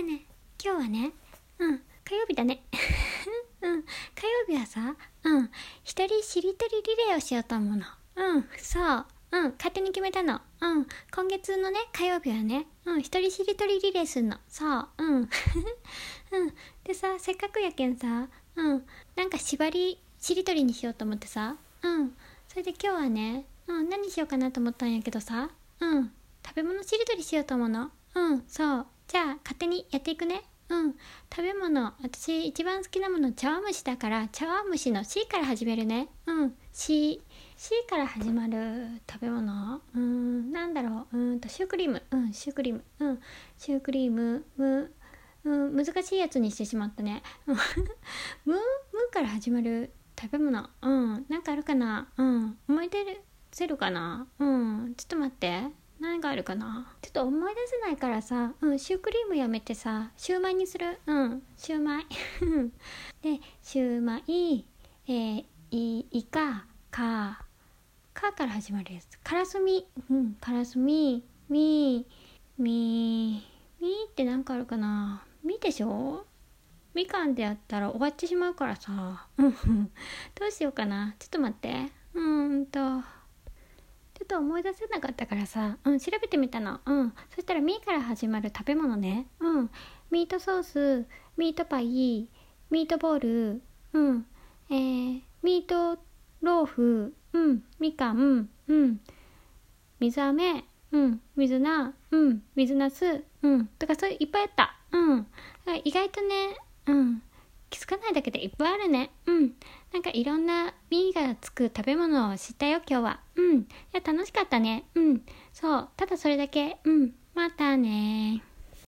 えね。今日はね。うん。火曜日だね。うん。火曜日はさうん。一人しりとりリレーをしようと思うの。うん。そう。うん。勝手に決めたの。うん。今月のね火曜日はねうん。一人しりとりリレーすんの。そう。うん。うん。でさせっかくやけんさうん。なんか縛りしりとりにしようと思ってさ。うん。それで今日はねうん。何しようかなと思ったんやけどさ。うん。食べ物しりとりしようと思うの。うん。そう。じゃあ勝手にやっていくね。うん。食べ物私一番好きなもの茶碗蒸しだから茶碗蒸しの C から始めるね。うん。C C から始まる食べ物？うん。なんだろう？うんとシュークリーム。うんシュークリーム。うん。シュークリームむうん難しいやつにしてしまったね。むむから始まる食べ物。うん。なんかあるかな？うん。思い出せるかな？うん。ちょっと待って。何があるかな？ちょっと思い出せないからさ、うん、シュークリームやめてさ、シューマイにする？うん、シューマイ。で、シューマイ、えー、い、イカ、カ、カから始まるやつ。カラスミ、うん、カラスミ、ミ、ミ、ミって何かあるかな？ミでしょ？みかんでやったら終わってしまうからさ。うん、どうしようかな。ちょっと待って。うんと。と思い出せなかったからさ、うん、調べてみたの。うん。そしたら、ミーから始まる食べ物ね。うん。ミートソース、ミートパイ、ミートボール、うん。えー、ミートローフ、うん。みかん、うん。水飴、うん。水菜、うん。水なす、うん。とか、そういういっぱいあった。うん。意外とね、うん。気づかないだけでいっぱいあるね。うん。なんかいろんな「み」がつく食べ物を知ったよ今日は。うん。いや楽しかったね。うん。そう。ただそれだけ。うん。またね